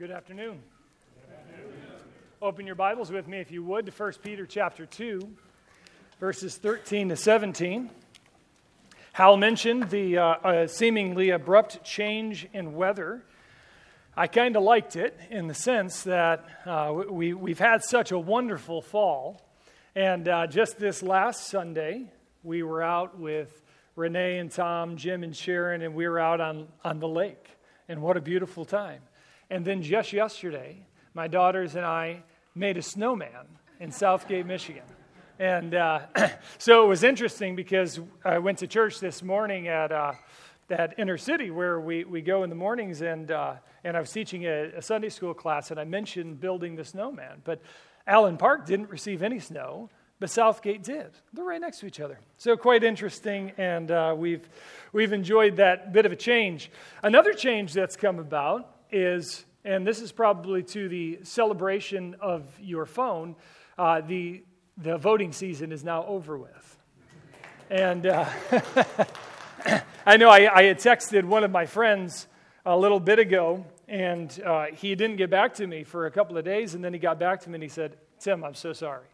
Good afternoon. Open your Bibles with me, if you would, to 1 Peter chapter 2, verses 13 to 17. Hal mentioned the uh, uh, seemingly abrupt change in weather. I kind of liked it in the sense that uh, we, we've had such a wonderful fall. And uh, just this last Sunday, we were out with Renee and Tom, Jim and Sharon, and we were out on, on the lake. And what a beautiful time. And then just yesterday, my daughters and I made a snowman in Southgate, Michigan. And uh, so it was interesting because I went to church this morning at uh, that inner city where we, we go in the mornings, and, uh, and I was teaching a, a, Sunday school class, and I mentioned building the snowman. But Allen Park didn't receive any snow, but Southgate did. They're right next to each other. So quite interesting, and uh, we've, we've enjoyed that bit of a change. Another change that's come about is, and this is probably to the celebration of your phone, uh, the, the voting season is now over with. And uh, I know I, I, had texted one of my friends a little bit ago, and uh, he didn't get back to me for a couple of days, and then he got back to me and he said, Tim, I'm so sorry.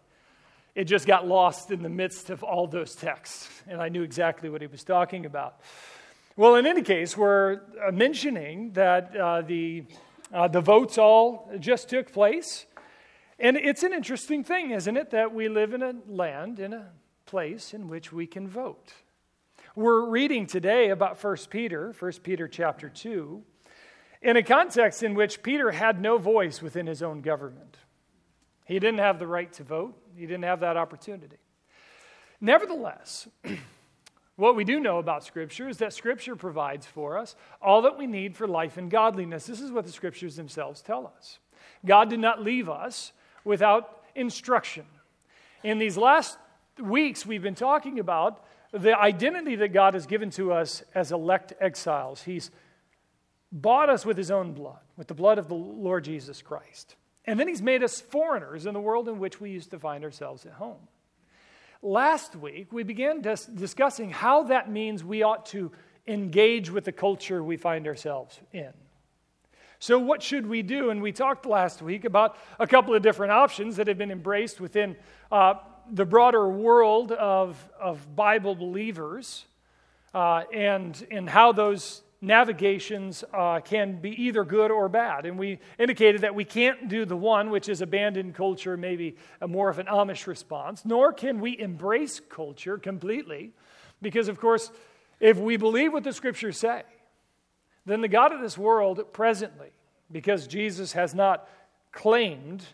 It just got lost in the midst of all those texts, and I knew exactly what he was talking about. Well, in any case, we're uh, mentioning that uh, the, uh, the votes all just took place. And it's an interesting thing, isn't it, that we live in a land, in a place in which we can vote. We're reading today about 1 Peter, 1 Peter chapter 2, in a context in which Peter had no voice within his own government. He didn't have the right to vote, he didn't have that opportunity. Nevertheless, What we do know about Scripture is that Scripture provides for us all that we need for life and godliness. This is what the Scriptures themselves tell us. God did not leave us without instruction. In these last weeks, we've been talking about the identity that God has given to us as elect exiles. He's bought us with His own blood, with the blood of the Lord Jesus Christ. And then He's made us foreigners in the world in which we used to find ourselves at home. Last week, we began dis- discussing how that means we ought to engage with the culture we find ourselves in. So, what should we do? And we talked last week about a couple of different options that have been embraced within uh, the broader world of, of Bible believers uh, and, and how those navigations uh, can be either good or bad. And we indicated that we can't do the one, which is abandon culture, maybe more of an Amish response, nor can we embrace culture completely, because, of course, if we believe what the scriptures say, then the God of this world presently, because Jesus has not claimed,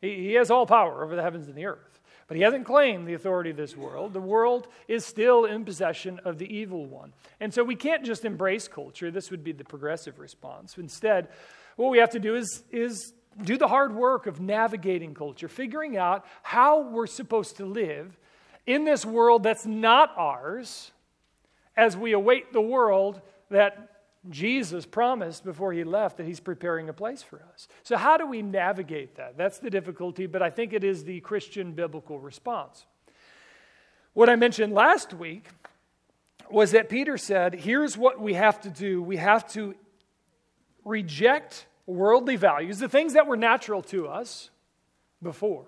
he, he has all power over the heavens and the earth. But he hasn't claimed the authority of this world. The world is still in possession of the evil one. And so we can't just embrace culture. This would be the progressive response. Instead, what we have to do is, is do the hard work of navigating culture, figuring out how we're supposed to live in this world that's not ours as we await the world that Jesus promised before he left that he's preparing a place for us. So, how do we navigate that? That's the difficulty, but I think it is the Christian biblical response. What I mentioned last week was that Peter said, here's what we have to do we have to reject worldly values, the things that were natural to us before,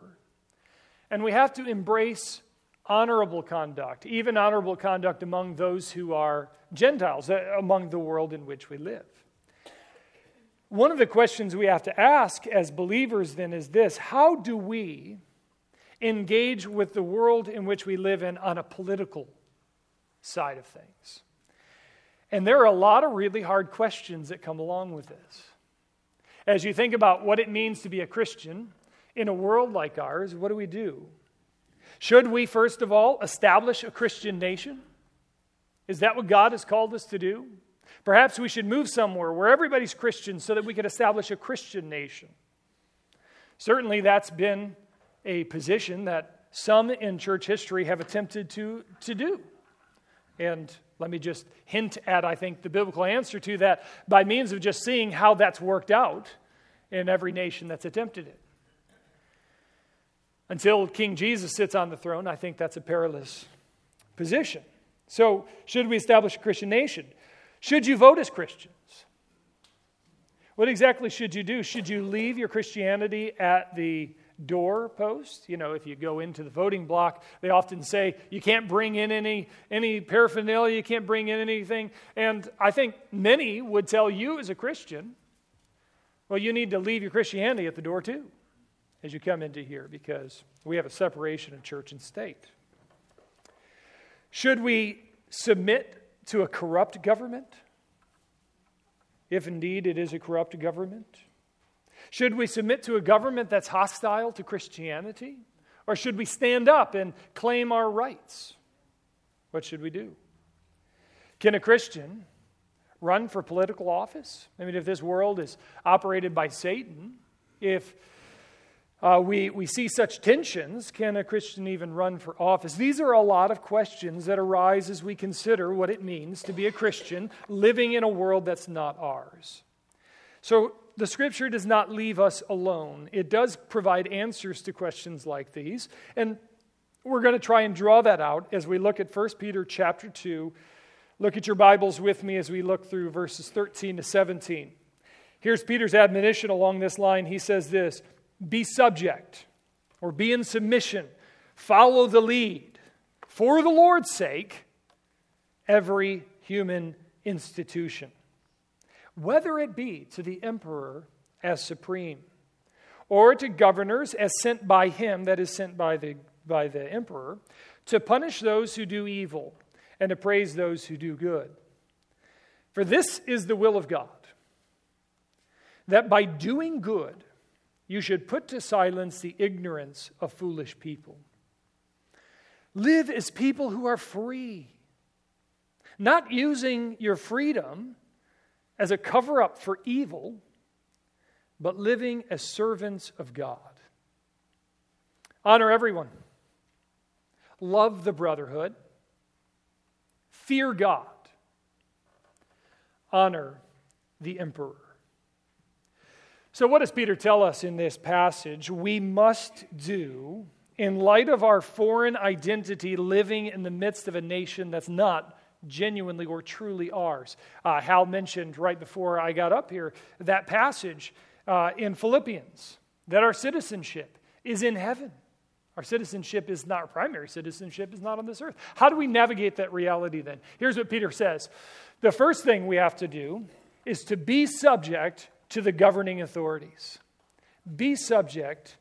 and we have to embrace honorable conduct, even honorable conduct among those who are Gentiles, uh, among the world in which we live. One of the questions we have to ask as believers then is this How do we engage with the world in which we live in on a political side of things? And there are a lot of really hard questions that come along with this. As you think about what it means to be a Christian in a world like ours, what do we do? Should we, first of all, establish a Christian nation? Is that what God has called us to do? Perhaps we should move somewhere where everybody's Christian so that we could establish a Christian nation. Certainly, that's been a position that some in church history have attempted to, to do. And let me just hint at, I think, the biblical answer to that by means of just seeing how that's worked out in every nation that's attempted it. Until King Jesus sits on the throne, I think that's a perilous position. So, should we establish a Christian nation? Should you vote as Christians? What exactly should you do? Should you leave your Christianity at the door post? You know, if you go into the voting block, they often say you can't bring in any, any paraphernalia, you can't bring in anything. And I think many would tell you as a Christian, well, you need to leave your Christianity at the door too as you come into here because we have a separation of church and state. Should we submit to a corrupt government? if indeed it is a corrupt government? Should we submit to a government that's hostile to Christianity? Or should we stand up and claim our rights? What should we do? Can a Christian run for political office? I mean, if this world is operated by Satan, if uh, we, we see such tensions. Can a Christian even run for office? These are a lot of questions that arise as we consider what it means to be a Christian living in a world that's not ours. So, the scripture does not leave us alone. It does provide answers to questions like these. And we're going to try and draw that out as we look at 1 Peter chapter 2. Look at your Bibles with me as we look through verses 13 to 17. Here's Peter's admonition along this line. He says this be subject or be in submission, follow the lead, for the Lord's sake, every human institution, whether it be to the emperor as supreme, or to governors as sent by him, that is, sent by the, by the emperor, to punish those who do evil and to praise those who do good. For this is the will of God, that by doing good, you should put to silence the ignorance of foolish people. Live as people who are free, not using your freedom as a cover up for evil, but living as servants of God. Honor everyone, love the brotherhood, fear God, honor the emperor. So, what does Peter tell us in this passage? We must do in light of our foreign identity living in the midst of a nation that's not genuinely or truly ours. Uh, Hal mentioned right before I got up here that passage uh, in Philippians that our citizenship is in heaven. Our citizenship is not, our primary citizenship is not on this earth. How do we navigate that reality then? Here's what Peter says The first thing we have to do is to be subject to the governing authorities. Be subject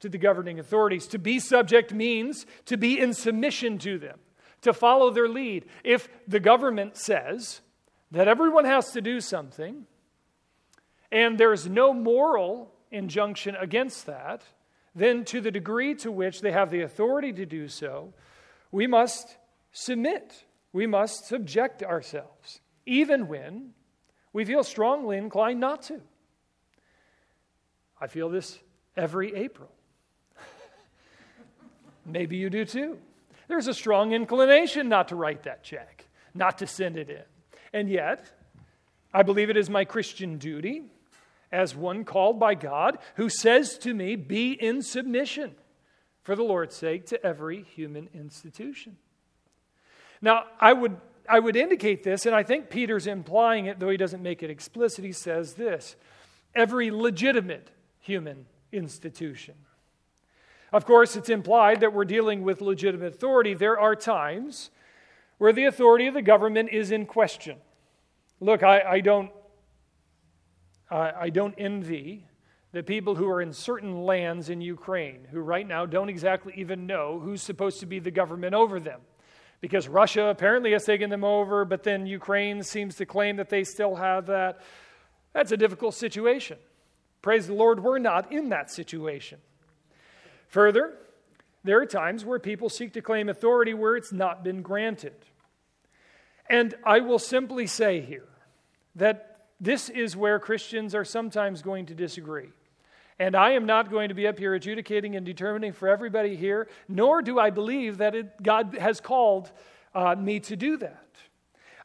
to the governing authorities. To be subject means to be in submission to them, to follow their lead. If the government says that everyone has to do something, and there's no moral injunction against that, then to the degree to which they have the authority to do so, we must submit. We must subject ourselves, even when we feel strongly inclined not to. I feel this every April. Maybe you do too. There's a strong inclination not to write that check, not to send it in. And yet, I believe it is my Christian duty, as one called by God, who says to me, Be in submission for the Lord's sake to every human institution. Now, I would I would indicate this, and I think Peter's implying it, though he doesn't make it explicit. He says this every legitimate human institution. Of course, it's implied that we're dealing with legitimate authority. There are times where the authority of the government is in question. Look, I, I don't, I, I don't envy the people who are in certain lands in Ukraine who right now don't exactly even know who's supposed to be the government over them because Russia apparently has taken them over, but then Ukraine seems to claim that they still have that. That's a difficult situation. Praise the Lord, we're not in that situation. Further, there are times where people seek to claim authority where it's not been granted. And I will simply say here that this is where Christians are sometimes going to disagree. And I am not going to be up here adjudicating and determining for everybody here, nor do I believe that it, God has called uh, me to do that.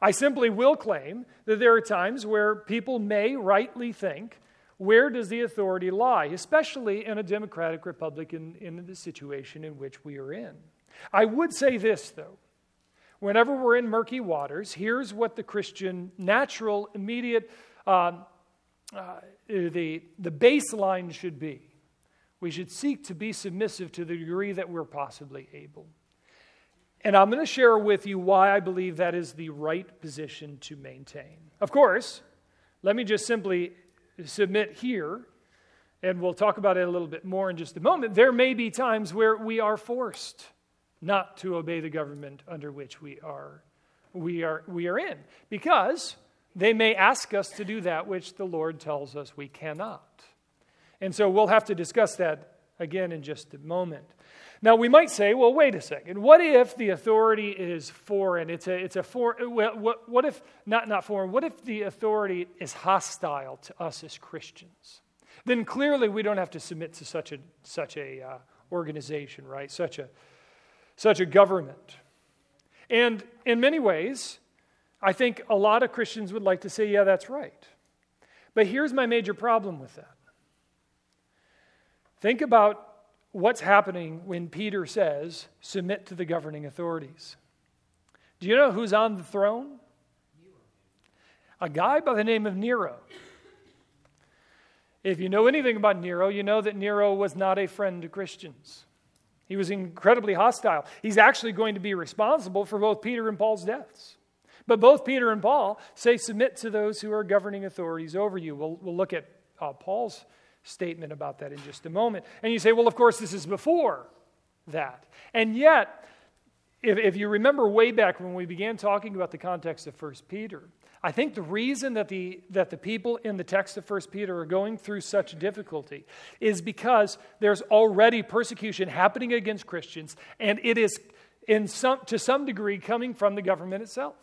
I simply will claim that there are times where people may rightly think, where does the authority lie, especially in a democratic republic in, in the situation in which we are in? I would say this, though. Whenever we're in murky waters, here's what the Christian, natural, immediate um, uh, Uh, the, the baseline should be we should seek to be submissive to the degree that we're possibly able. And I'm going to share with you why I believe that is the right position to maintain. Of course, let me just simply submit here, and we'll talk about it a little bit more in just a moment. There may be times where we are forced not to obey the government under which we are, we are, we are in, because they may ask us to do that which the Lord tells us we cannot. And so we'll have to discuss that again in just a moment. Now, we might say, well, wait a second. What if the authority is foreign? It's a, it's a for, what, what if, not, not foreign, what if the authority is hostile to us as Christians? Then clearly we don't have to submit to such a, such a uh, organization, right? Such a, such a government. And in many ways, I think a lot of Christians would like to say, yeah, that's right. But here's my major problem with that. Think about what's happening when Peter says, submit to the governing authorities. Do you know who's on the throne? A guy by the name of Nero. If you know anything about Nero, you know that Nero was not a friend to Christians. He was incredibly hostile. He's actually going to be responsible for both Peter and Paul's deaths. But both Peter and Paul say, submit to those who are governing authorities over you. We'll, we'll look at uh, Paul's statement about that in just a moment. And you say, well, of course, this is before that. And yet, if, if you remember way back when we began talking about the context of 1 Peter, I think the reason that the, that the people in the text of 1 Peter are going through such difficulty is because there's already persecution happening against Christians, and it is in some, to some degree coming from the government itself.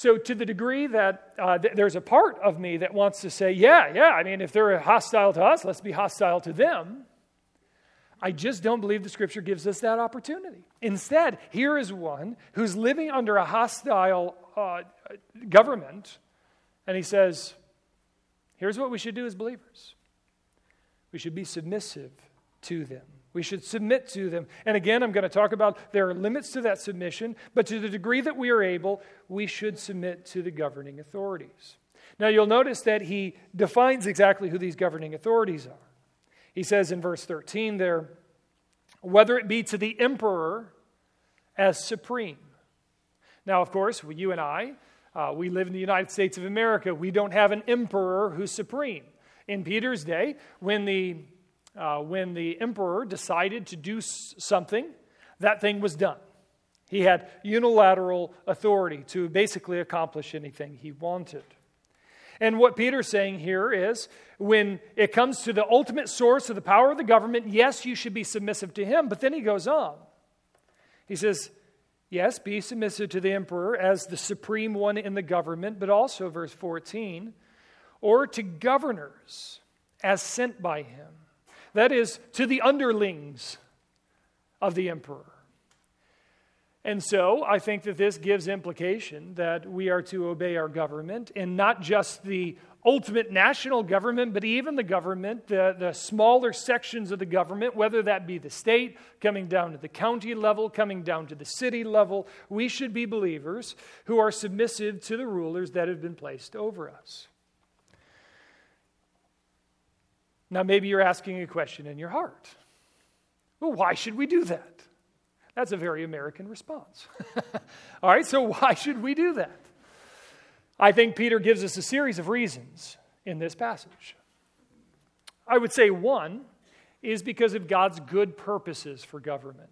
So, to the degree that uh, th- there's a part of me that wants to say, yeah, yeah, I mean, if they're hostile to us, let's be hostile to them. I just don't believe the scripture gives us that opportunity. Instead, here is one who's living under a hostile uh, government, and he says, here's what we should do as believers we should be submissive to them. We should submit to them. And again, I'm going to talk about there are limits to that submission, but to the degree that we are able, we should submit to the governing authorities. Now, you'll notice that he defines exactly who these governing authorities are. He says in verse 13 there, whether it be to the emperor as supreme. Now, of course, you and I, uh, we live in the United States of America. We don't have an emperor who's supreme. In Peter's day, when the uh, when the emperor decided to do something, that thing was done. He had unilateral authority to basically accomplish anything he wanted. And what Peter's saying here is when it comes to the ultimate source of the power of the government, yes, you should be submissive to him. But then he goes on. He says, yes, be submissive to the emperor as the supreme one in the government, but also, verse 14, or to governors as sent by him that is, to the underlings of the emperor. And so I think that this gives implication that we are to obey our government and not just the ultimate national government, but even the government, the, the smaller sections of the government, whether that be the state, coming down to the county level, coming down to the city level. We should be believers who are submissive to the rulers that have been placed over us. Now, maybe you're asking a question in your heart. Well, why should we do that? That's a very American response. All right, so why should we do that? I think Peter gives us a series of reasons in this passage. I would say one is because of God's good purposes for government.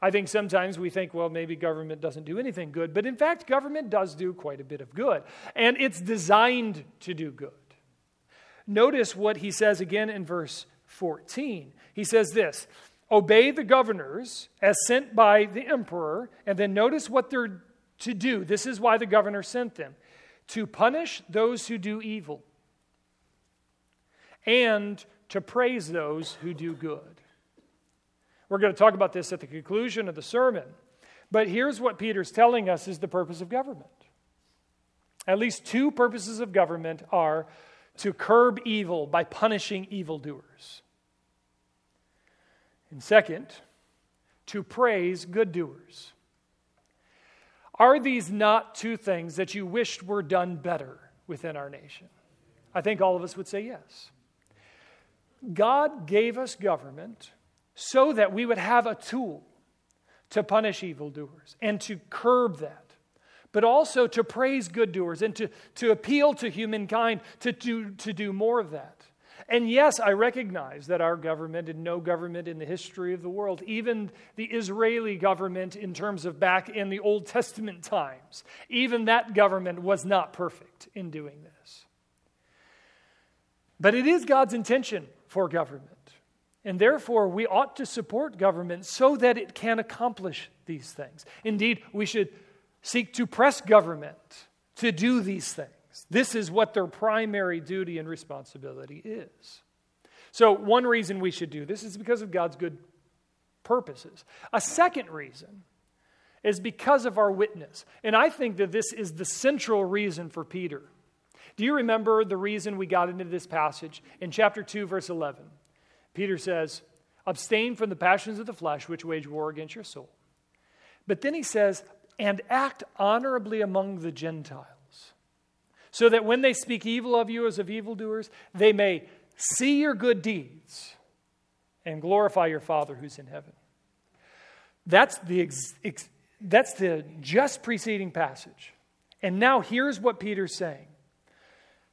I think sometimes we think, well, maybe government doesn't do anything good, but in fact, government does do quite a bit of good, and it's designed to do good. Notice what he says again in verse 14. He says this Obey the governors as sent by the emperor, and then notice what they're to do. This is why the governor sent them to punish those who do evil and to praise those who do good. We're going to talk about this at the conclusion of the sermon. But here's what Peter's telling us is the purpose of government. At least two purposes of government are to curb evil by punishing evildoers. And second, to praise good doers. Are these not two things that you wished were done better within our nation? I think all of us would say yes. God gave us government so that we would have a tool to punish evildoers and to curb that, but also to praise good doers and to, to appeal to humankind to do, to do more of that. And yes, I recognize that our government and no government in the history of the world, even the Israeli government in terms of back in the Old Testament times, even that government was not perfect in doing this. But it is God's intention for government. And therefore, we ought to support government so that it can accomplish these things. Indeed, we should seek to press government to do these things. This is what their primary duty and responsibility is. So, one reason we should do this is because of God's good purposes. A second reason is because of our witness. And I think that this is the central reason for Peter. Do you remember the reason we got into this passage? In chapter 2, verse 11, Peter says, Abstain from the passions of the flesh which wage war against your soul. But then he says, And act honorably among the Gentiles so that when they speak evil of you as of evildoers, they may see your good deeds and glorify your Father who's in heaven. That's the, ex, ex, that's the just preceding passage. And now here's what Peter's saying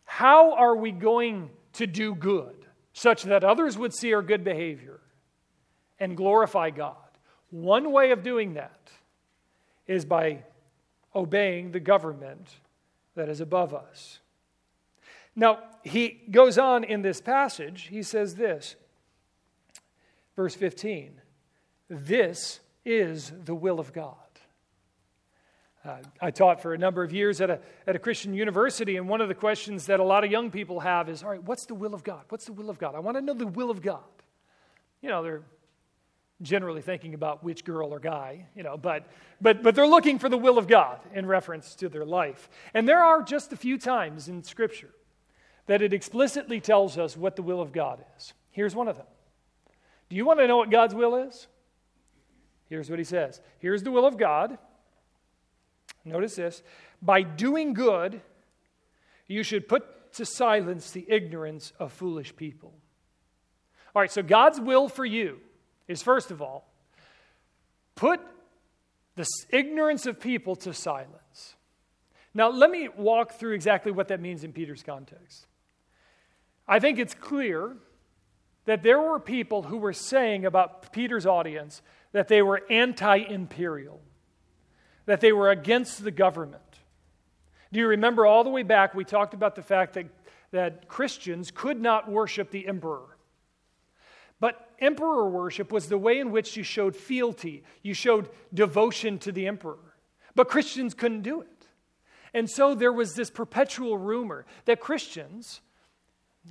How are we going to do good such that others would see our good behavior and glorify God? One way of doing that is by obeying the government that is above us. Now, he goes on in this passage, he says this, verse 15 This is the will of God. Uh, I taught for a number of years at a, at a Christian university, and one of the questions that a lot of young people have is All right, what's the will of God? What's the will of God? I want to know the will of God. You know, they're generally thinking about which girl or guy, you know, but, but, but they're looking for the will of God in reference to their life. And there are just a few times in Scripture that it explicitly tells us what the will of God is. Here's one of them. Do you want to know what God's will is? Here's what he says Here's the will of God. Notice this by doing good, you should put to silence the ignorance of foolish people. All right, so God's will for you is first of all, put the ignorance of people to silence. Now, let me walk through exactly what that means in Peter's context. I think it's clear that there were people who were saying about Peter's audience that they were anti imperial, that they were against the government. Do you remember all the way back we talked about the fact that, that Christians could not worship the emperor? But emperor worship was the way in which you showed fealty, you showed devotion to the emperor. But Christians couldn't do it. And so there was this perpetual rumor that Christians,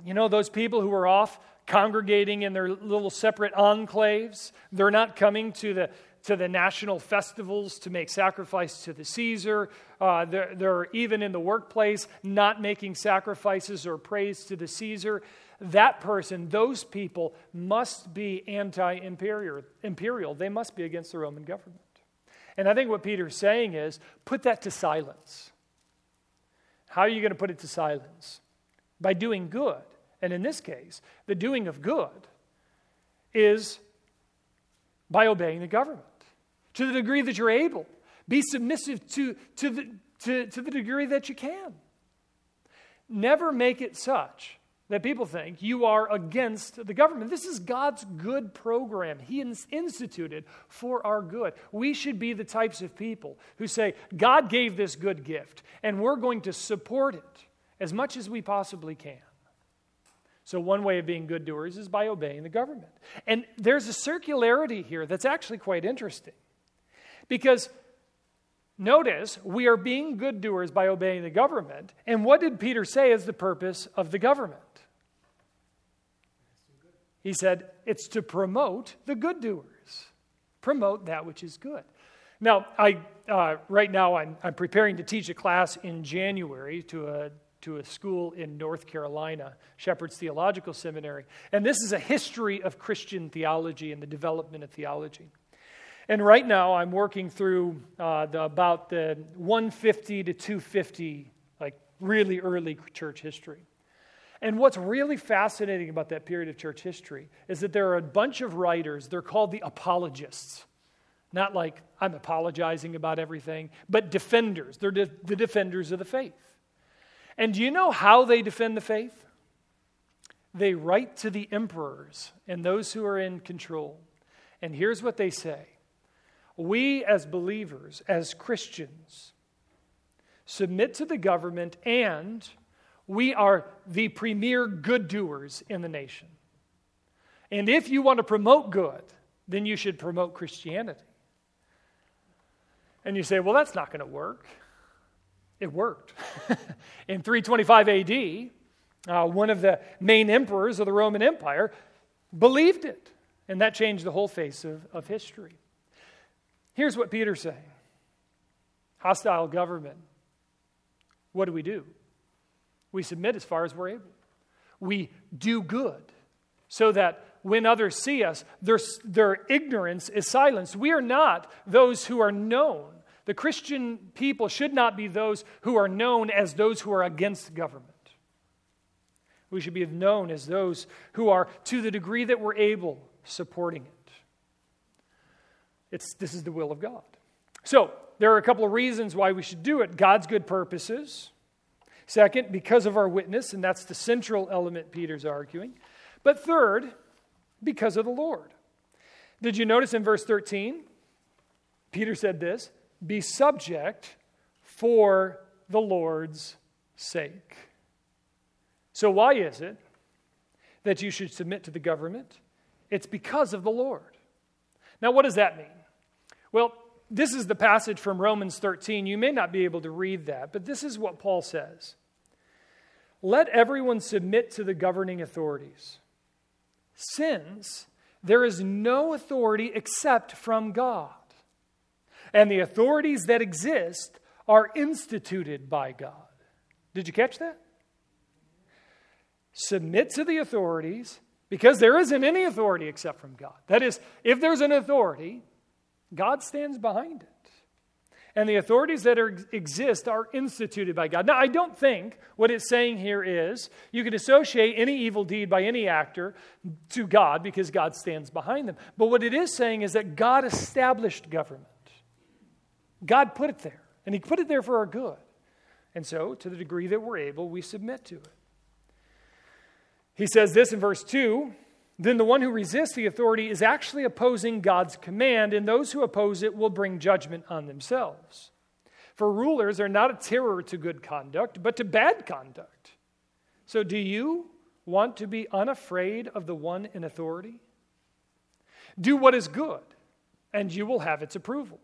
you know, those people who were off congregating in their little separate enclaves, they're not coming to the to the national festivals to make sacrifice to the Caesar. Uh, they're, they're even in the workplace not making sacrifices or praise to the Caesar that person, those people, must be anti imperial. They must be against the Roman government. And I think what Peter's saying is put that to silence. How are you going to put it to silence? By doing good. And in this case, the doing of good is by obeying the government to the degree that you're able. Be submissive to, to, the, to, to the degree that you can. Never make it such that people think you are against the government. This is God's good program. He instituted for our good. We should be the types of people who say, God gave this good gift, and we're going to support it as much as we possibly can. So, one way of being good doers is by obeying the government. And there's a circularity here that's actually quite interesting. Because notice, we are being good doers by obeying the government. And what did Peter say is the purpose of the government? He said, it's to promote the good doers, promote that which is good. Now, I, uh, right now, I'm, I'm preparing to teach a class in January to a, to a school in North Carolina, Shepherd's Theological Seminary. And this is a history of Christian theology and the development of theology. And right now, I'm working through uh, the, about the 150 to 250, like really early church history. And what's really fascinating about that period of church history is that there are a bunch of writers, they're called the apologists. Not like I'm apologizing about everything, but defenders. They're de- the defenders of the faith. And do you know how they defend the faith? They write to the emperors and those who are in control. And here's what they say We, as believers, as Christians, submit to the government and we are the premier good doers in the nation. And if you want to promote good, then you should promote Christianity. And you say, well, that's not going to work. It worked. in 325 AD, uh, one of the main emperors of the Roman Empire believed it. And that changed the whole face of, of history. Here's what Peter's saying hostile government. What do we do? We submit as far as we're able. We do good so that when others see us, their, their ignorance is silenced. We are not those who are known. The Christian people should not be those who are known as those who are against government. We should be known as those who are, to the degree that we're able, supporting it. It's, this is the will of God. So, there are a couple of reasons why we should do it God's good purposes, Second, because of our witness, and that's the central element Peter's arguing. But third, because of the Lord. Did you notice in verse 13? Peter said this Be subject for the Lord's sake. So, why is it that you should submit to the government? It's because of the Lord. Now, what does that mean? Well, this is the passage from Romans 13. You may not be able to read that, but this is what Paul says Let everyone submit to the governing authorities, since there is no authority except from God. And the authorities that exist are instituted by God. Did you catch that? Submit to the authorities because there isn't any authority except from God. That is, if there's an authority, God stands behind it. And the authorities that are, exist are instituted by God. Now, I don't think what it's saying here is you can associate any evil deed by any actor to God because God stands behind them. But what it is saying is that God established government. God put it there, and He put it there for our good. And so, to the degree that we're able, we submit to it. He says this in verse 2 then the one who resists the authority is actually opposing God's command, and those who oppose it will bring judgment on themselves. For rulers are not a terror to good conduct, but to bad conduct. So, do you want to be unafraid of the one in authority? Do what is good, and you will have its approval.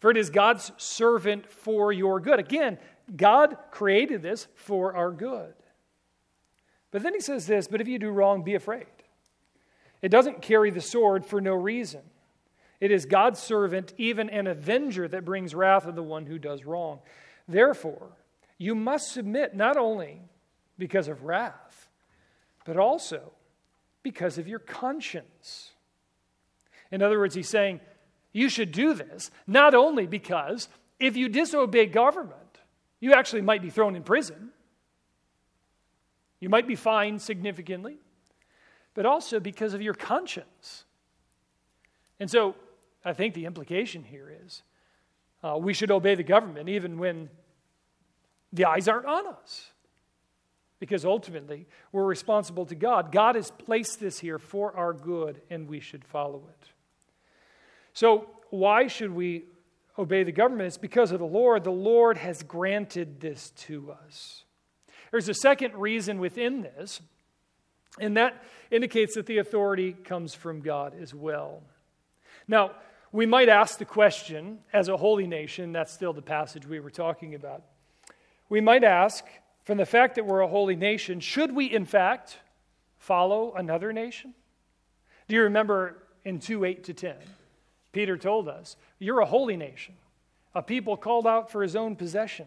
For it is God's servant for your good. Again, God created this for our good. But then he says this, but if you do wrong, be afraid. It doesn't carry the sword for no reason. It is God's servant, even an avenger, that brings wrath on the one who does wrong. Therefore, you must submit not only because of wrath, but also because of your conscience. In other words, he's saying you should do this not only because if you disobey government, you actually might be thrown in prison, you might be fined significantly but also because of your conscience. And so I think the implication here is uh, we should obey the government even when the eyes aren't on us. Because ultimately, we're responsible to God. God has placed this here for our good, and we should follow it. So, why should we obey the government? It's because of the Lord. The Lord has granted this to us. There's a second reason within this and that indicates that the authority comes from God as well. Now, we might ask the question, as a holy nation, that's still the passage we were talking about. We might ask, from the fact that we're a holy nation, should we in fact follow another nation? Do you remember in 2 8 to 10? Peter told us, You're a holy nation, a people called out for his own possession.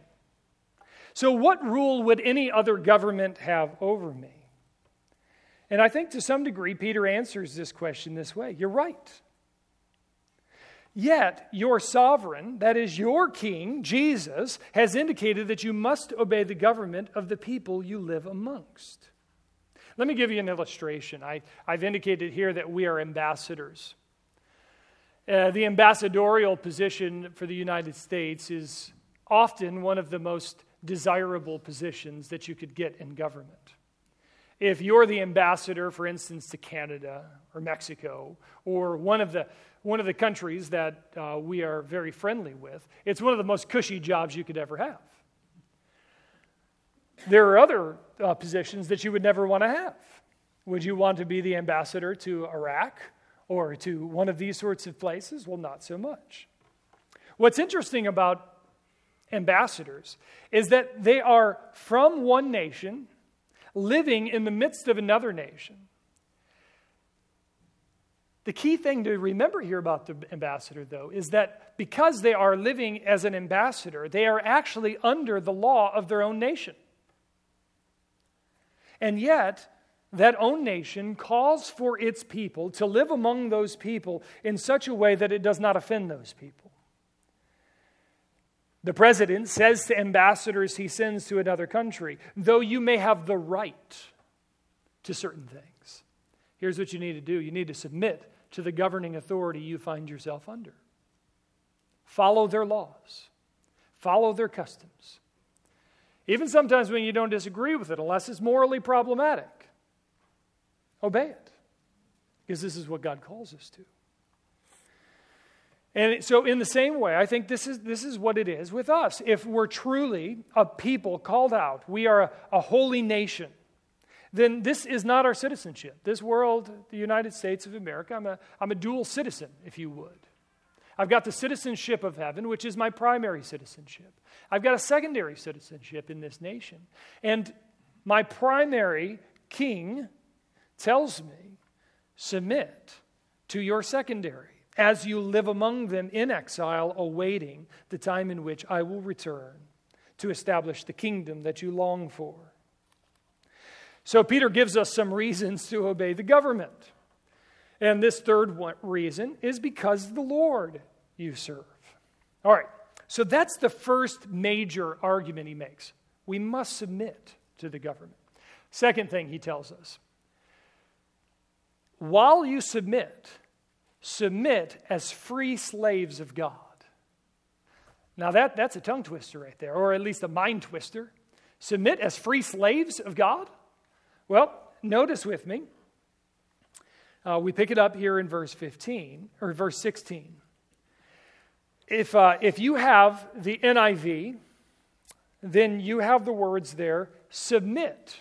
So, what rule would any other government have over me? And I think to some degree, Peter answers this question this way You're right. Yet, your sovereign, that is your king, Jesus, has indicated that you must obey the government of the people you live amongst. Let me give you an illustration. I, have indicated here that we are ambassadors. Uh, the ambassadorial position for the United States is often one of the most desirable positions that you could get in government. If you're the ambassador, for instance, to Canada or Mexico or one of the one of the countries that uh, we are very friendly with, it's one of the most cushy jobs you could ever have. There are other uh, positions that you would never want to have. Would you want to be the ambassador to Iraq or to one of these sorts of places? Well, not so much. What's interesting about ambassadors is that they are from one nation living in the midst of another nation. The key thing to remember here about the ambassador, though, is that because they are living as an ambassador, they are actually under the law of their own nation. And yet, that own nation calls for its people to live among those people in such a way that it does not offend those people. The president says to ambassadors he sends to another country, though you may have the right to certain things, here's what you need to do you need to submit to the governing authority you find yourself under. Follow their laws, follow their customs. Even sometimes when you don't disagree with it, unless it's morally problematic, obey it. Because this is what God calls us to. And so, in the same way, I think this is, this is what it is with us. If we're truly a people called out, we are a, a holy nation then this is not our citizenship. This world, the United States of America, I'm a, I'm a dual citizen, if you would. I've got the citizenship of heaven, which is my primary citizenship. I've got a secondary citizenship in this nation. And my primary king tells me, submit to your secondary as you live among them in exile, awaiting the time in which I will return to establish the kingdom that you long for. So Peter gives us some reasons to obey the government. And this third reason is because the Lord you serve. All right, so that's the first major argument he makes. We must submit to the government. Second thing he tells us while you submit, submit as free slaves of God. Now, that, that's a tongue twister right there, or at least a mind twister. Submit as free slaves of God? Well, notice with me. Uh, we pick it up here in verse 15 or verse 16. If, uh, if you have the NIV, then you have the words there submit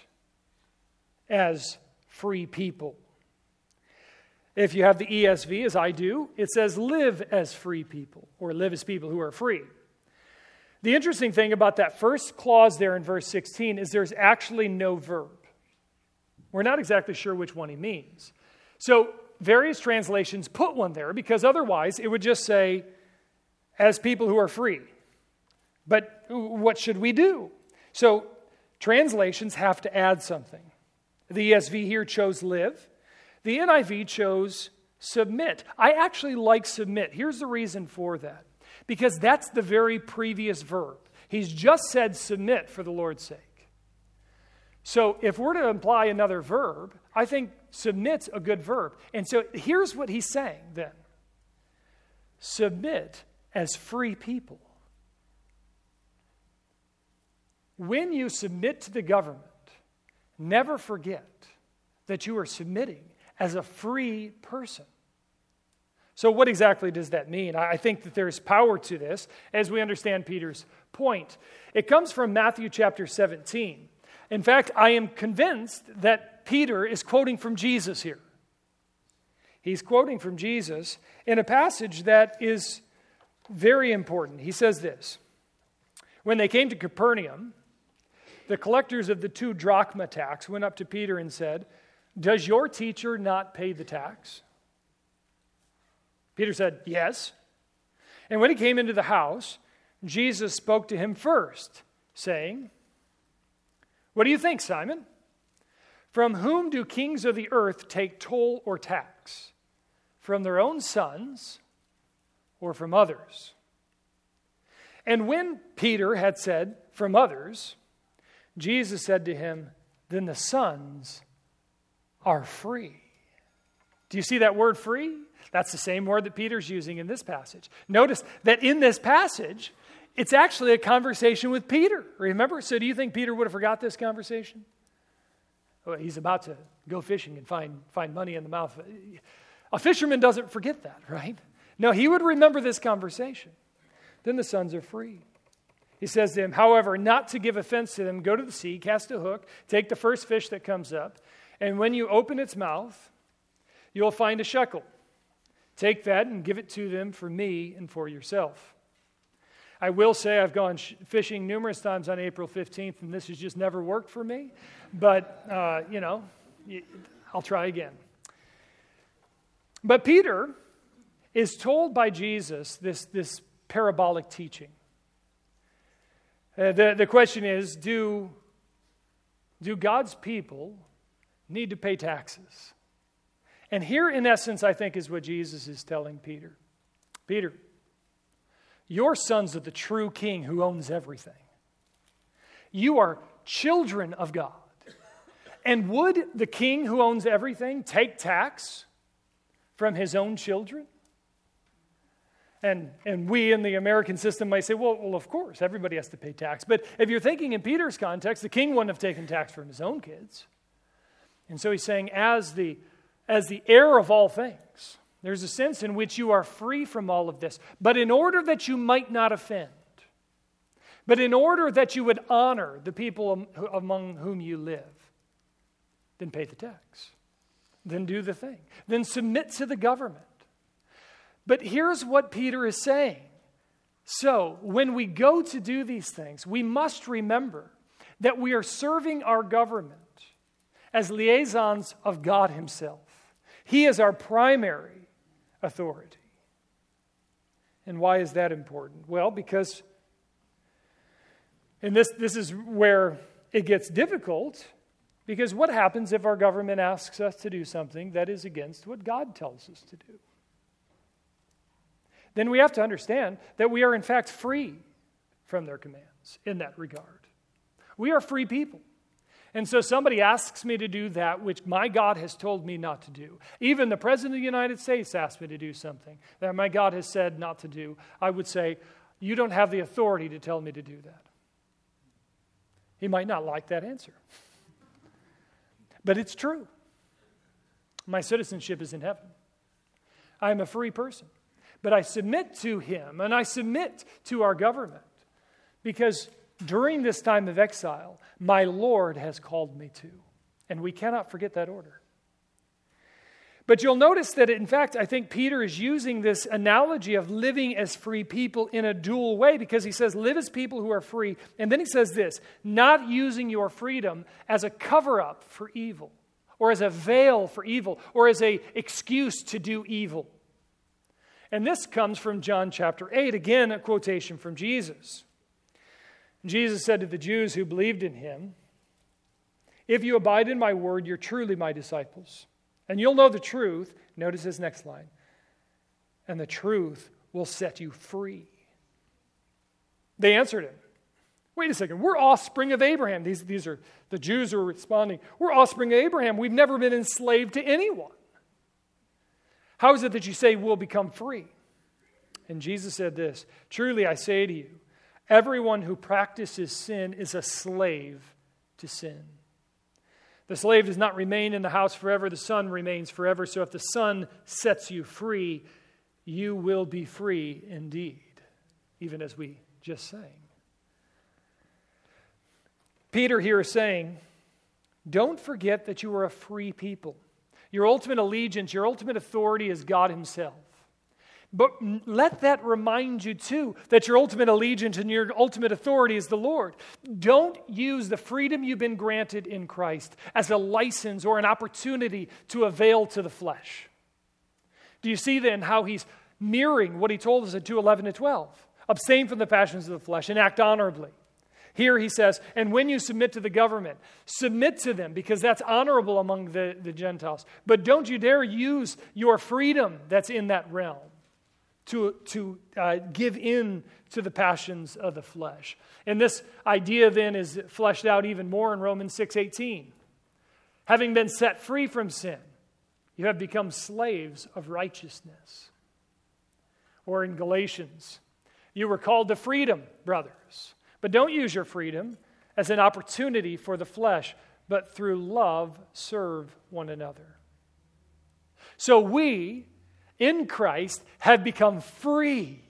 as free people. If you have the ESV, as I do, it says live as free people or live as people who are free. The interesting thing about that first clause there in verse 16 is there's actually no verb. We're not exactly sure which one he means. So, various translations put one there because otherwise it would just say, as people who are free. But what should we do? So, translations have to add something. The ESV here chose live, the NIV chose submit. I actually like submit. Here's the reason for that because that's the very previous verb. He's just said submit for the Lord's sake. So if we're to imply another verb, I think submit's a good verb. And so here's what he's saying then submit as free people. When you submit to the government, never forget that you are submitting as a free person. So, what exactly does that mean? I think that there's power to this as we understand Peter's point. It comes from Matthew chapter 17. In fact, I am convinced that Peter is quoting from Jesus here. He's quoting from Jesus in a passage that is very important. He says this When they came to Capernaum, the collectors of the two drachma tax went up to Peter and said, Does your teacher not pay the tax? Peter said, Yes. And when he came into the house, Jesus spoke to him first, saying, what do you think, Simon? From whom do kings of the earth take toll or tax? From their own sons or from others. And when Peter had said, From others, Jesus said to him, Then the sons are free. Do you see that word free? That's the same word that Peter's using in this passage. Notice that in this passage, it's actually a conversation with Peter. Remember? So, do you think Peter would have forgot this conversation? Well, he's about to go fishing and find, find money in the mouth. A fisherman doesn't forget that, right? No, he would remember this conversation. Then the sons are free. He says to him, however, not to give offense to them, go to the sea, cast a hook, take the first fish that comes up, and when you open its mouth, you'll find a shekel. Take that and give it to them for me and for yourself. I will say I've gone fishing numerous times on April 15th, and this has just never worked for me. But, uh, you know, I'll try again. But Peter is told by Jesus this, this parabolic teaching. Uh, the, the question is do, do God's people need to pay taxes? And here, in essence, I think is what Jesus is telling Peter Peter, your sons are the true king who owns everything. You are children of God. And would the king who owns everything take tax from his own children? And, and we in the American system might say, well, well, of course, everybody has to pay tax. But if you're thinking in Peter's context, the king wouldn't have taken tax from his own kids. And so he's saying, as the, as the heir of all things, there's a sense in which you are free from all of this. But in order that you might not offend, but in order that you would honor the people among whom you live, then pay the tax. Then do the thing. Then submit to the government. But here's what Peter is saying. So, when we go to do these things, we must remember that we are serving our government as liaisons of God Himself. He is our primary authority. And why is that important? Well, because, and this, this is where it gets difficult, because what happens if our government asks us to do something that is against what God tells us to do? Then we have to understand that we are, in fact, free from their commands in that regard. We are free people. And so somebody asks me to do that which my God has told me not to do. Even the President of the United States asked me to do something that my God has said not to do. I would say, You don't have the authority to tell me to do that. He might not like that answer, but it's true. My citizenship is in heaven. I am a free person, but I submit to Him and I submit to our government because during this time of exile, my Lord has called me to. And we cannot forget that order. But you'll notice that, in fact, I think Peter is using this analogy of living as free people in a dual way because he says, live as people who are free. And then he says this not using your freedom as a cover up for evil, or as a veil for evil, or as a excuse to do evil. And this comes from John chapter 8, again, a quotation from Jesus. Jesus said to the Jews who believed in him, If you abide in my word, you're truly my disciples. And you'll know the truth. Notice his next line. And the truth will set you free. They answered him. Wait a second, we're offspring of Abraham. These, these are the Jews who are responding. We're offspring of Abraham. We've never been enslaved to anyone. How is it that you say we'll become free? And Jesus said this Truly I say to you, Everyone who practices sin is a slave to sin. The slave does not remain in the house forever, the son remains forever. So if the son sets you free, you will be free indeed, even as we just sang. Peter here is saying, don't forget that you are a free people. Your ultimate allegiance, your ultimate authority is God Himself. But let that remind you, too, that your ultimate allegiance and your ultimate authority is the Lord. Don't use the freedom you've been granted in Christ as a license or an opportunity to avail to the flesh. Do you see then how he's mirroring what he told us in 2:11 to 12? Abstain from the passions of the flesh and act honorably. Here he says, and when you submit to the government, submit to them because that's honorable among the, the Gentiles. But don't you dare use your freedom that's in that realm to, to uh, give in to the passions of the flesh. And this idea then is fleshed out even more in Romans 6:18. Having been set free from sin, you have become slaves of righteousness. Or in Galatians, you were called to freedom, brothers. But don't use your freedom as an opportunity for the flesh, but through love serve one another. So we, in Christ, have become free.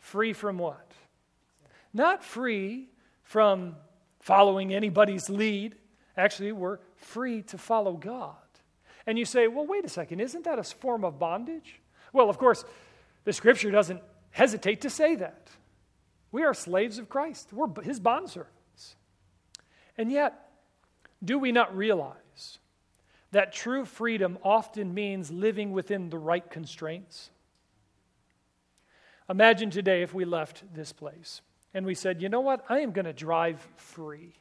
Free from what? Not free from following anybody's lead. Actually, we're free to follow God. And you say, well, wait a second, isn't that a form of bondage? Well, of course, the scripture doesn't hesitate to say that. We are slaves of Christ, we're his bondservants. And yet, do we not realize that true freedom often means living within the right constraints? Imagine today if we left this place and we said, you know what, I am going to drive free.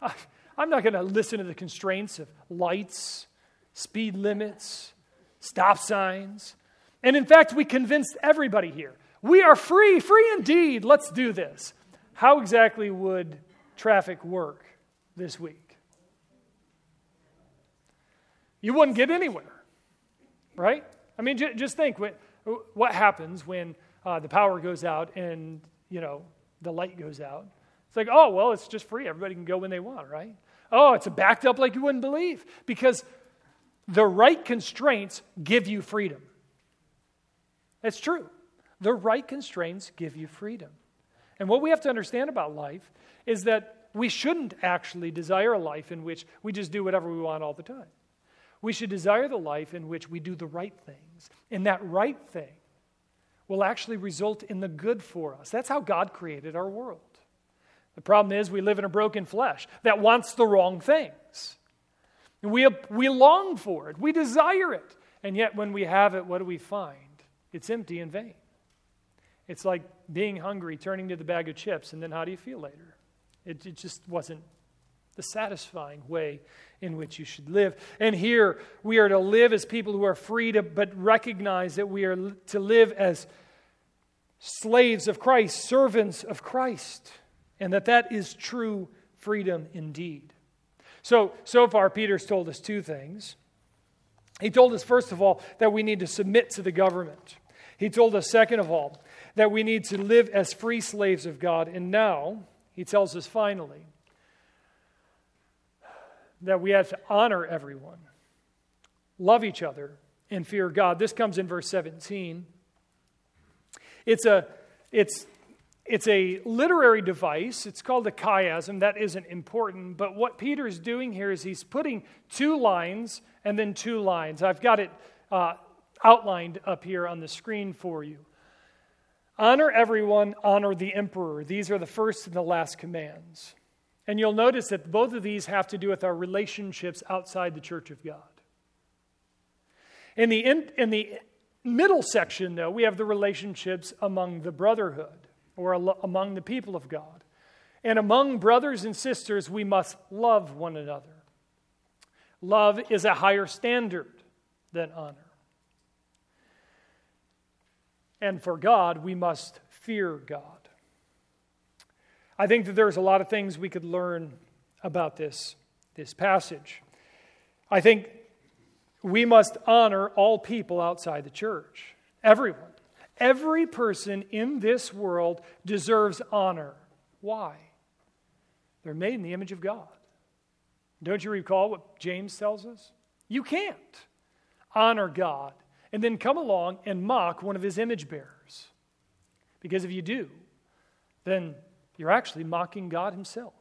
I'm not going to listen to the constraints of lights, speed limits, stop signs. And in fact, we convinced everybody here we are free, free indeed. Let's do this. How exactly would traffic work this week? You wouldn't get anywhere, right? I mean, j- just think what, what happens when uh, the power goes out and, you know, the light goes out. It's like, oh, well, it's just free. Everybody can go when they want, right? Oh, it's backed up like you wouldn't believe because the right constraints give you freedom. That's true. The right constraints give you freedom. And what we have to understand about life is that we shouldn't actually desire a life in which we just do whatever we want all the time. We should desire the life in which we do the right things. And that right thing will actually result in the good for us. That's how God created our world. The problem is we live in a broken flesh that wants the wrong things. And we, we long for it, we desire it. And yet, when we have it, what do we find? It's empty and vain. It's like being hungry, turning to the bag of chips, and then how do you feel later? It, it just wasn't the satisfying way in which you should live. And here we are to live as people who are free to, but recognize that we are to live as slaves of Christ, servants of Christ, and that that is true freedom indeed. So, so far, Peter's told us two things. He told us, first of all, that we need to submit to the government. He told us, second of all, that we need to live as free slaves of God. And now, he tells us finally that we have to honor everyone, love each other, and fear God. This comes in verse 17. It's a, it's, it's a literary device. It's called a chiasm. That isn't important. But what Peter is doing here is he's putting two lines and then two lines. I've got it uh, outlined up here on the screen for you. Honor everyone, honor the emperor. These are the first and the last commands. And you'll notice that both of these have to do with our relationships outside the church of God. In the, in, in the middle section, though, we have the relationships among the brotherhood or among the people of God. And among brothers and sisters, we must love one another. Love is a higher standard than honor. And for God, we must fear God. I think that there's a lot of things we could learn about this, this passage. I think we must honor all people outside the church, everyone. Every person in this world deserves honor. Why? They're made in the image of God. Don't you recall what James tells us? You can't honor God and then come along and mock one of his image bearers. Because if you do, then you're actually mocking God himself.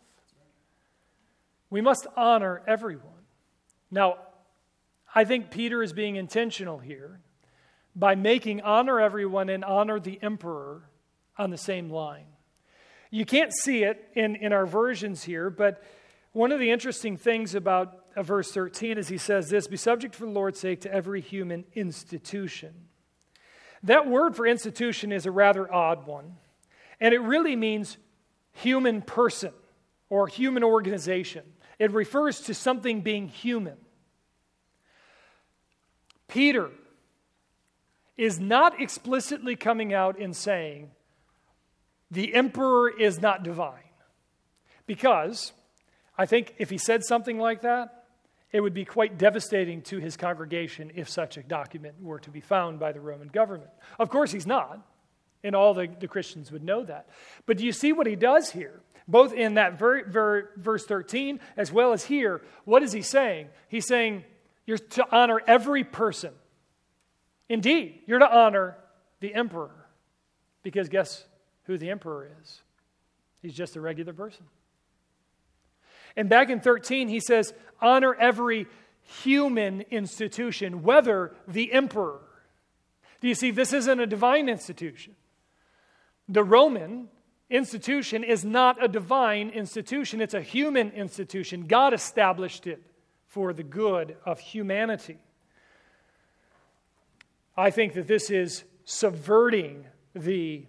We must honor everyone. Now, I think Peter is being intentional here by making honor everyone and honor the emperor on the same line. You can't see it in, in our versions here, but one of the interesting things about uh, verse 13 is he says this Be subject for the Lord's sake to every human institution. That word for institution is a rather odd one, and it really means human person or human organization. It refers to something being human. Peter is not explicitly coming out and saying, the emperor is not divine. Because I think if he said something like that, it would be quite devastating to his congregation if such a document were to be found by the Roman government. Of course, he's not, and all the, the Christians would know that. But do you see what he does here? Both in that ver, ver, verse 13 as well as here, what is he saying? He's saying you're to honor every person. Indeed, you're to honor the emperor. Because guess who the emperor is? He's just a regular person. And back in 13, he says, honor every human institution, whether the emperor. Do you see, this isn't a divine institution. The Roman institution is not a divine institution, it's a human institution. God established it for the good of humanity. I think that this is subverting the,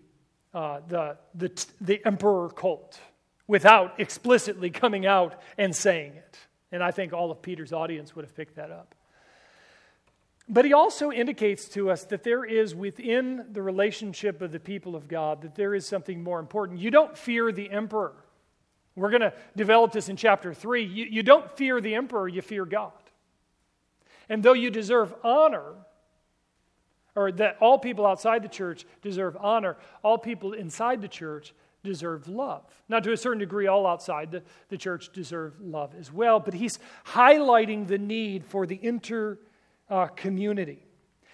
uh, the, the, the emperor cult without explicitly coming out and saying it. And I think all of Peter's audience would have picked that up. But he also indicates to us that there is within the relationship of the people of God, that there is something more important. You don't fear the emperor. We're going to develop this in chapter 3. You, you don't fear the emperor, you fear God. And though you deserve honor, or that all people outside the church deserve honor, all people inside the church deserve love. Now, to a certain degree, all outside the, the church deserve love as well, but he's highlighting the need for the inter uh, community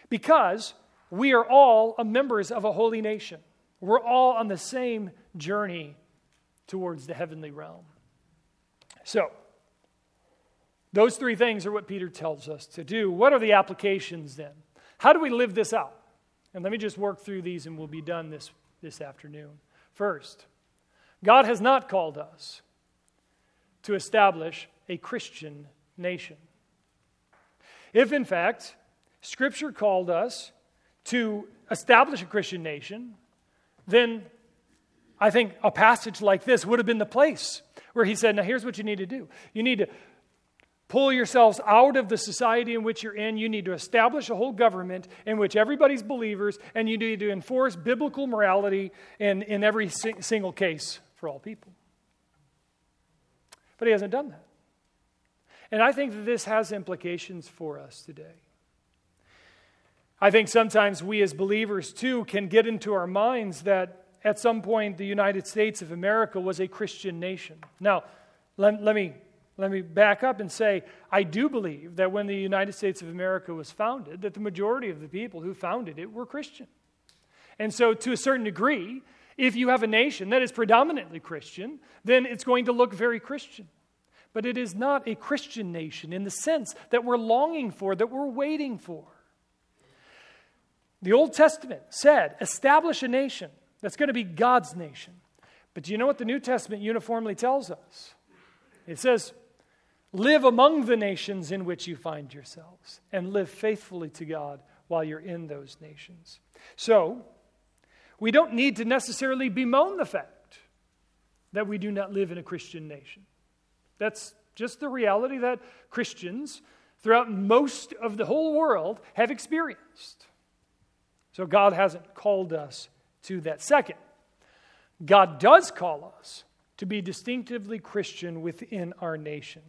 because we are all members of a holy nation. We're all on the same journey towards the heavenly realm. So, those three things are what Peter tells us to do. What are the applications then? How do we live this out? And let me just work through these and we'll be done this, this afternoon. First, God has not called us to establish a Christian nation. If, in fact, Scripture called us to establish a Christian nation, then I think a passage like this would have been the place where he said, Now, here's what you need to do. You need to pull yourselves out of the society in which you're in. You need to establish a whole government in which everybody's believers, and you need to enforce biblical morality in, in every single case for all people. But he hasn't done that. And I think that this has implications for us today. I think sometimes we as believers, too, can get into our minds that at some point the United States of America was a Christian nation. Now, let, let me let me back up and say, I do believe that when the United States of America was founded, that the majority of the people who founded it were Christian. And so, to a certain degree, if you have a nation that is predominantly Christian, then it's going to look very Christian. But it is not a Christian nation in the sense that we're longing for, that we're waiting for. The Old Testament said, establish a nation that's going to be God's nation. But do you know what the New Testament uniformly tells us? It says, Live among the nations in which you find yourselves and live faithfully to God while you're in those nations. So, we don't need to necessarily bemoan the fact that we do not live in a Christian nation. That's just the reality that Christians throughout most of the whole world have experienced. So, God hasn't called us to that. Second, God does call us to be distinctively Christian within our nation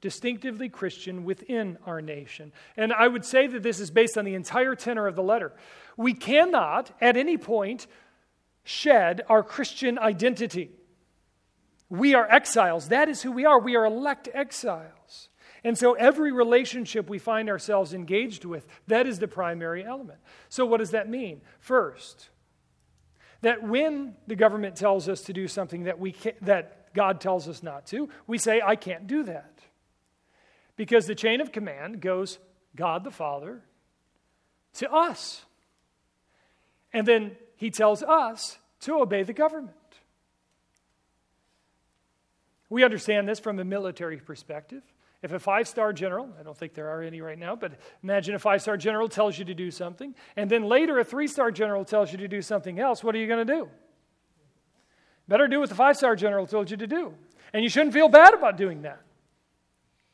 distinctively Christian within our nation. And I would say that this is based on the entire tenor of the letter. We cannot, at any point, shed our Christian identity. We are exiles. That is who we are. We are elect exiles. And so every relationship we find ourselves engaged with, that is the primary element. So, what does that mean? First, that when the government tells us to do something that, we that God tells us not to, we say, I can't do that. Because the chain of command goes God the Father to us. And then he tells us to obey the government. We understand this from a military perspective. If a five star general, I don't think there are any right now, but imagine a five star general tells you to do something, and then later a three star general tells you to do something else, what are you going to do? Better do what the five star general told you to do. And you shouldn't feel bad about doing that.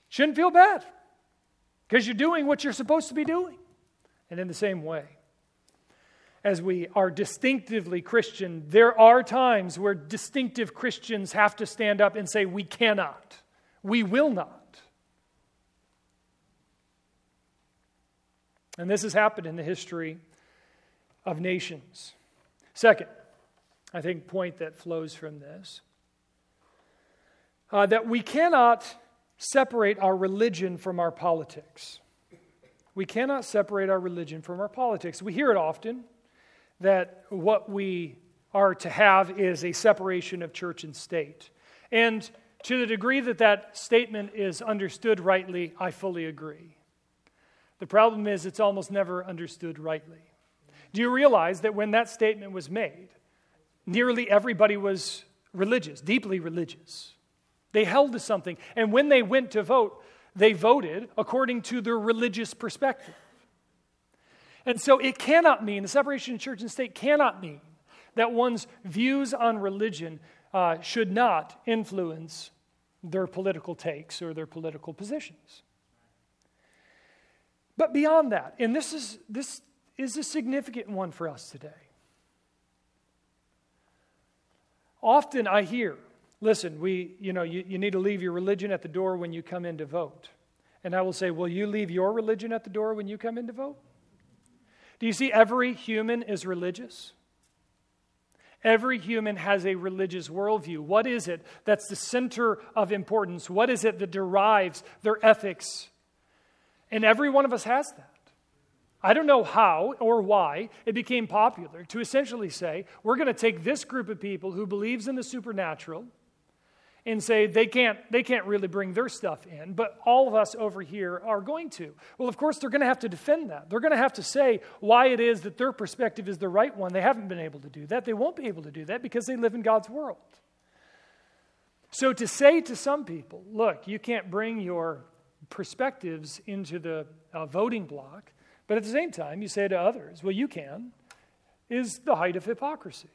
Shouldn't feel bad because you're doing what you're supposed to be doing. And in the same way, as we are distinctively Christian, there are times where distinctive Christians have to stand up and say, We cannot, we will not. And this has happened in the history of nations. Second, I think, point that flows from this uh, that we cannot separate our religion from our politics. We cannot separate our religion from our politics. We hear it often that what we are to have is a separation of church and state. And to the degree that that statement is understood rightly, I fully agree. The problem is it's almost never understood rightly. Do you realize that when that statement was made, nearly everybody was religious, deeply religious? They held to something. And when they went to vote, they voted according to their religious perspective. And so it cannot mean, the separation of church and state cannot mean that one's views on religion uh, should not influence their political takes or their political positions. But beyond that, and this is, this is a significant one for us today. Often I hear listen, we, you know, you, you need to leave your religion at the door when you come in to vote. And I will say, will you leave your religion at the door when you come in to vote? Do you see every human is religious? Every human has a religious worldview. What is it that's the center of importance? What is it that derives their ethics? And every one of us has that. I don't know how or why it became popular to essentially say, we're going to take this group of people who believes in the supernatural and say they can't, they can't really bring their stuff in, but all of us over here are going to. Well, of course, they're going to have to defend that. They're going to have to say why it is that their perspective is the right one. They haven't been able to do that. They won't be able to do that because they live in God's world. So to say to some people, look, you can't bring your perspectives into the uh, voting block, but at the same time, you say to others, well, you can, is the height of hypocrisy.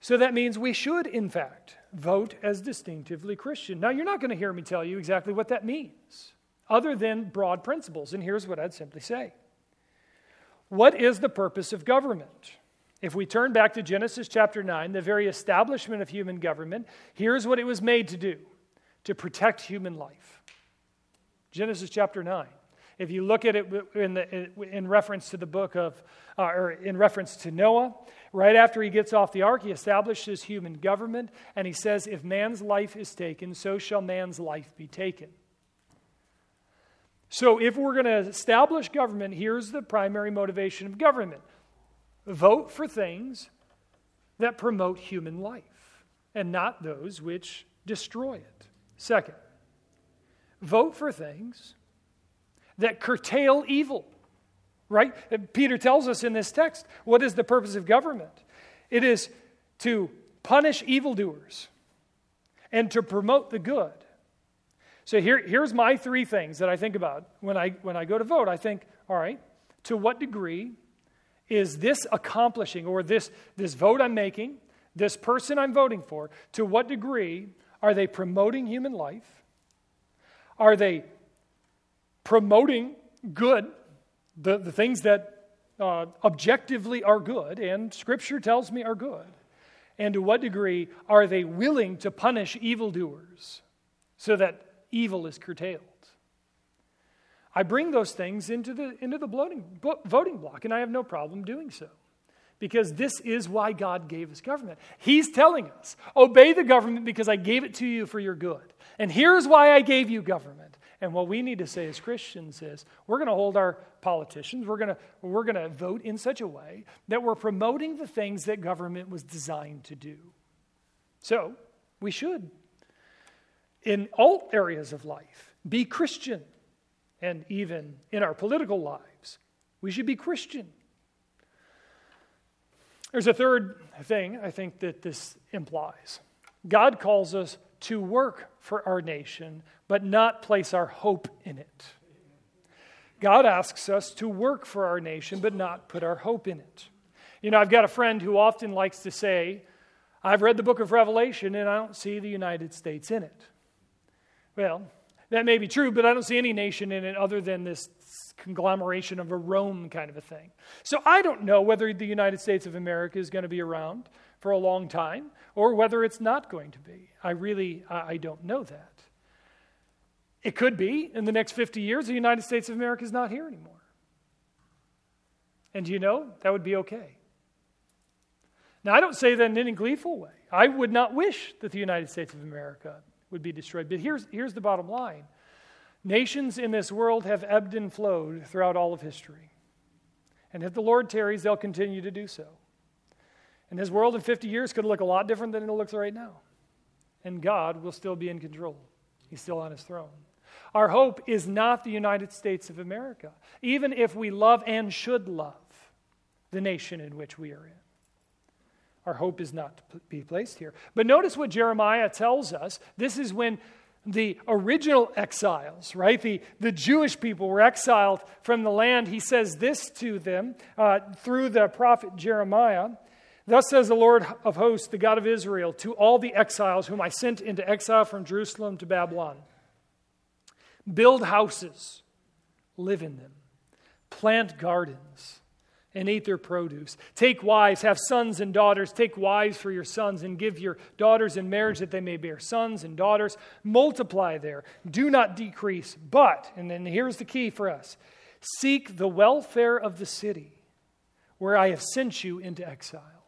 So that means we should, in fact, vote as distinctively Christian. Now, you're not going to hear me tell you exactly what that means, other than broad principles. And here's what I'd simply say What is the purpose of government? If we turn back to Genesis chapter 9, the very establishment of human government, here's what it was made to do to protect human life. Genesis chapter 9. If you look at it in, the, in reference to the book of, uh, or in reference to Noah, right after he gets off the ark, he establishes human government, and he says, If man's life is taken, so shall man's life be taken. So, if we're going to establish government, here's the primary motivation of government vote for things that promote human life and not those which destroy it. Second, vote for things that curtail evil. Right? Peter tells us in this text what is the purpose of government? It is to punish evildoers and to promote the good. So here, here's my three things that I think about when I, when I go to vote. I think, all right, to what degree is this accomplishing, or this, this vote I'm making, this person I'm voting for, to what degree are they promoting human life? Are they promoting good, the, the things that uh, objectively are good, and Scripture tells me are good? And to what degree are they willing to punish evildoers so that evil is curtailed? I bring those things into the, into the voting, voting block, and I have no problem doing so. Because this is why God gave us government. He's telling us, obey the government because I gave it to you for your good. And here's why I gave you government. And what we need to say as Christians is we're going to hold our politicians, we're going to, we're going to vote in such a way that we're promoting the things that government was designed to do. So we should, in all areas of life, be Christian. And even in our political lives, we should be Christian. There's a third thing I think that this implies God calls us to work for our nation, but not place our hope in it. God asks us to work for our nation, but not put our hope in it. You know, I've got a friend who often likes to say, I've read the book of Revelation and I don't see the United States in it. Well, That may be true, but I don't see any nation in it other than this conglomeration of a Rome kind of a thing. So I don't know whether the United States of America is going to be around for a long time or whether it's not going to be. I really I don't know that. It could be in the next 50 years the United States of America is not here anymore. And you know, that would be okay. Now, I don't say that in any gleeful way. I would not wish that the United States of America would be destroyed. But here's, here's the bottom line nations in this world have ebbed and flowed throughout all of history. And if the Lord tarries, they'll continue to do so. And his world in 50 years could look a lot different than it looks right now. And God will still be in control, He's still on his throne. Our hope is not the United States of America, even if we love and should love the nation in which we are in. Our hope is not to be placed here. But notice what Jeremiah tells us. This is when the original exiles, right? The, the Jewish people were exiled from the land. He says this to them uh, through the prophet Jeremiah. Thus says the Lord of hosts, the God of Israel, to all the exiles whom I sent into exile from Jerusalem to Babylon build houses, live in them, plant gardens, and eat their produce. Take wives, have sons and daughters. Take wives for your sons, and give your daughters in marriage that they may bear sons and daughters. Multiply there, do not decrease. But, and then here's the key for us seek the welfare of the city where I have sent you into exile.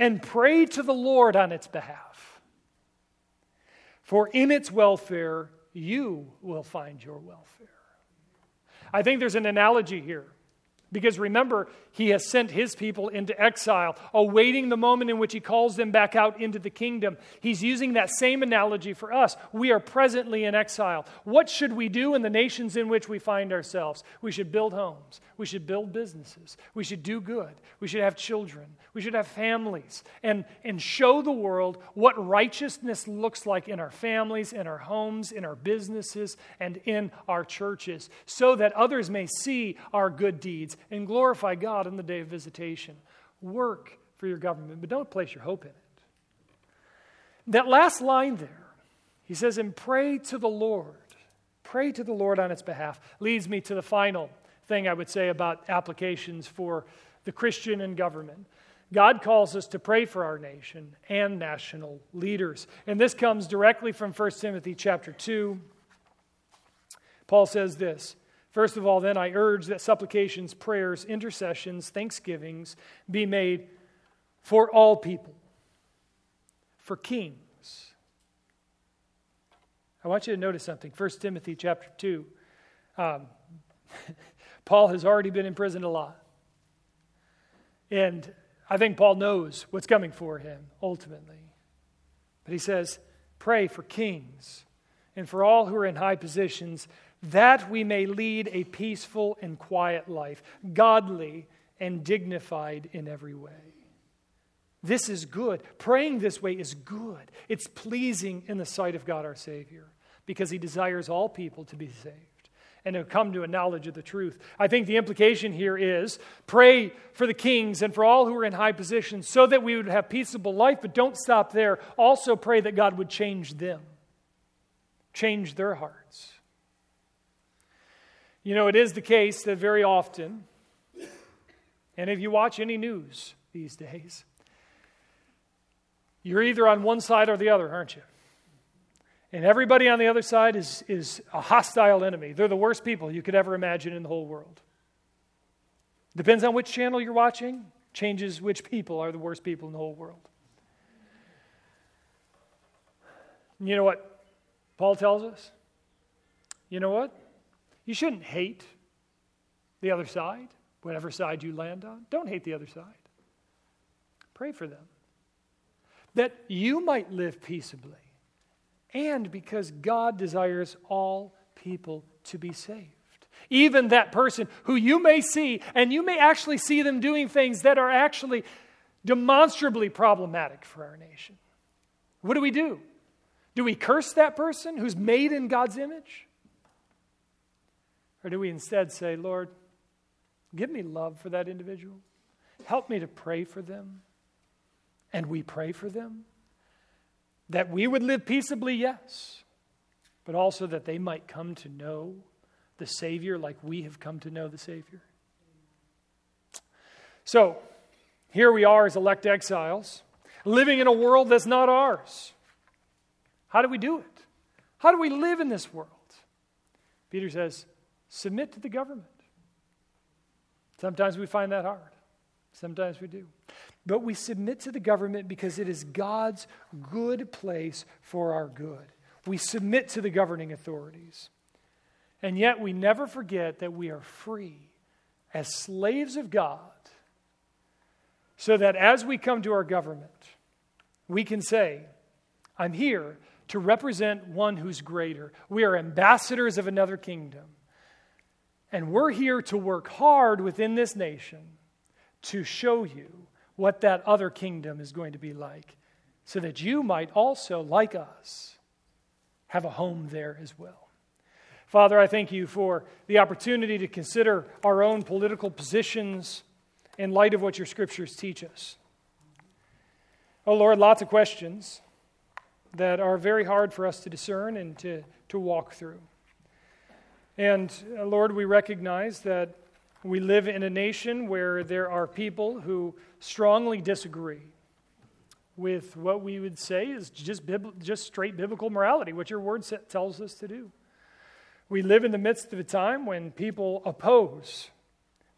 And pray to the Lord on its behalf for in its welfare, you will find your welfare. I think there's an analogy here. Because remember, he has sent his people into exile, awaiting the moment in which he calls them back out into the kingdom. He's using that same analogy for us. We are presently in exile. What should we do in the nations in which we find ourselves? We should build homes. We should build businesses. We should do good. We should have children. We should have families and, and show the world what righteousness looks like in our families, in our homes, in our businesses, and in our churches, so that others may see our good deeds and glorify God in the day of visitation. Work for your government, but don't place your hope in it. That last line there, he says, and pray to the Lord. Pray to the Lord on its behalf, leads me to the final thing I would say about applications for the Christian and government. God calls us to pray for our nation and national leaders. And this comes directly from 1 Timothy chapter 2. Paul says this First of all, then, I urge that supplications, prayers, intercessions, thanksgivings be made for all people, for kings. I want you to notice something. 1 Timothy chapter 2. Um, Paul has already been in prison a lot. And I think Paul knows what's coming for him ultimately. But he says, Pray for kings and for all who are in high positions that we may lead a peaceful and quiet life, godly and dignified in every way. This is good. Praying this way is good. It's pleasing in the sight of God our Savior because He desires all people to be saved and to come to a knowledge of the truth. I think the implication here is pray for the kings and for all who are in high positions so that we would have peaceable life, but don't stop there. Also pray that God would change them, change their hearts. You know, it is the case that very often, and if you watch any news these days, you're either on one side or the other, aren't you? And everybody on the other side is, is a hostile enemy. They're the worst people you could ever imagine in the whole world. Depends on which channel you're watching, changes which people are the worst people in the whole world. You know what Paul tells us? You know what? You shouldn't hate the other side, whatever side you land on. Don't hate the other side. Pray for them. That you might live peaceably, and because God desires all people to be saved. Even that person who you may see, and you may actually see them doing things that are actually demonstrably problematic for our nation. What do we do? Do we curse that person who's made in God's image? Or do we instead say, Lord, give me love for that individual? Help me to pray for them. And we pray for them. That we would live peaceably, yes. but also that they might come to know the Savior like we have come to know the Savior. So, here we are as elect exiles, living in a world that's not ours. How do we do it? How do we live in this world? Peter says, submit to the government. Sometimes we find that hard. Sometimes we do. But we submit to the government because it is God's good place for our good. We submit to the governing authorities. And yet we never forget that we are free as slaves of God, so that as we come to our government, we can say, I'm here to represent one who's greater. We are ambassadors of another kingdom. And we're here to work hard within this nation to show you what that other kingdom is going to be like, so that you might also, like us, have a home there as well. Father, I thank you for the opportunity to consider our own political positions in light of what your scriptures teach us. Oh Lord, lots of questions that are very hard for us to discern and to, to walk through. And uh, Lord, we recognize that we live in a nation where there are people who strongly disagree with what we would say is just, just straight biblical morality, what your word tells us to do. We live in the midst of a time when people oppose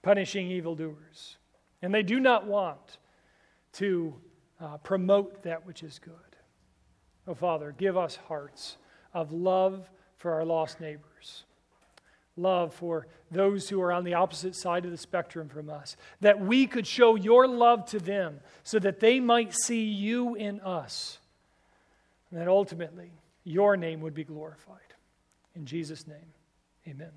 punishing evildoers, and they do not want to uh, promote that which is good. Oh, Father, give us hearts of love for our lost neighbors love for those who are on the opposite side of the spectrum from us, that we could show your love to them so that they might see you in us, and that ultimately your name would be glorified. In Jesus' name, amen.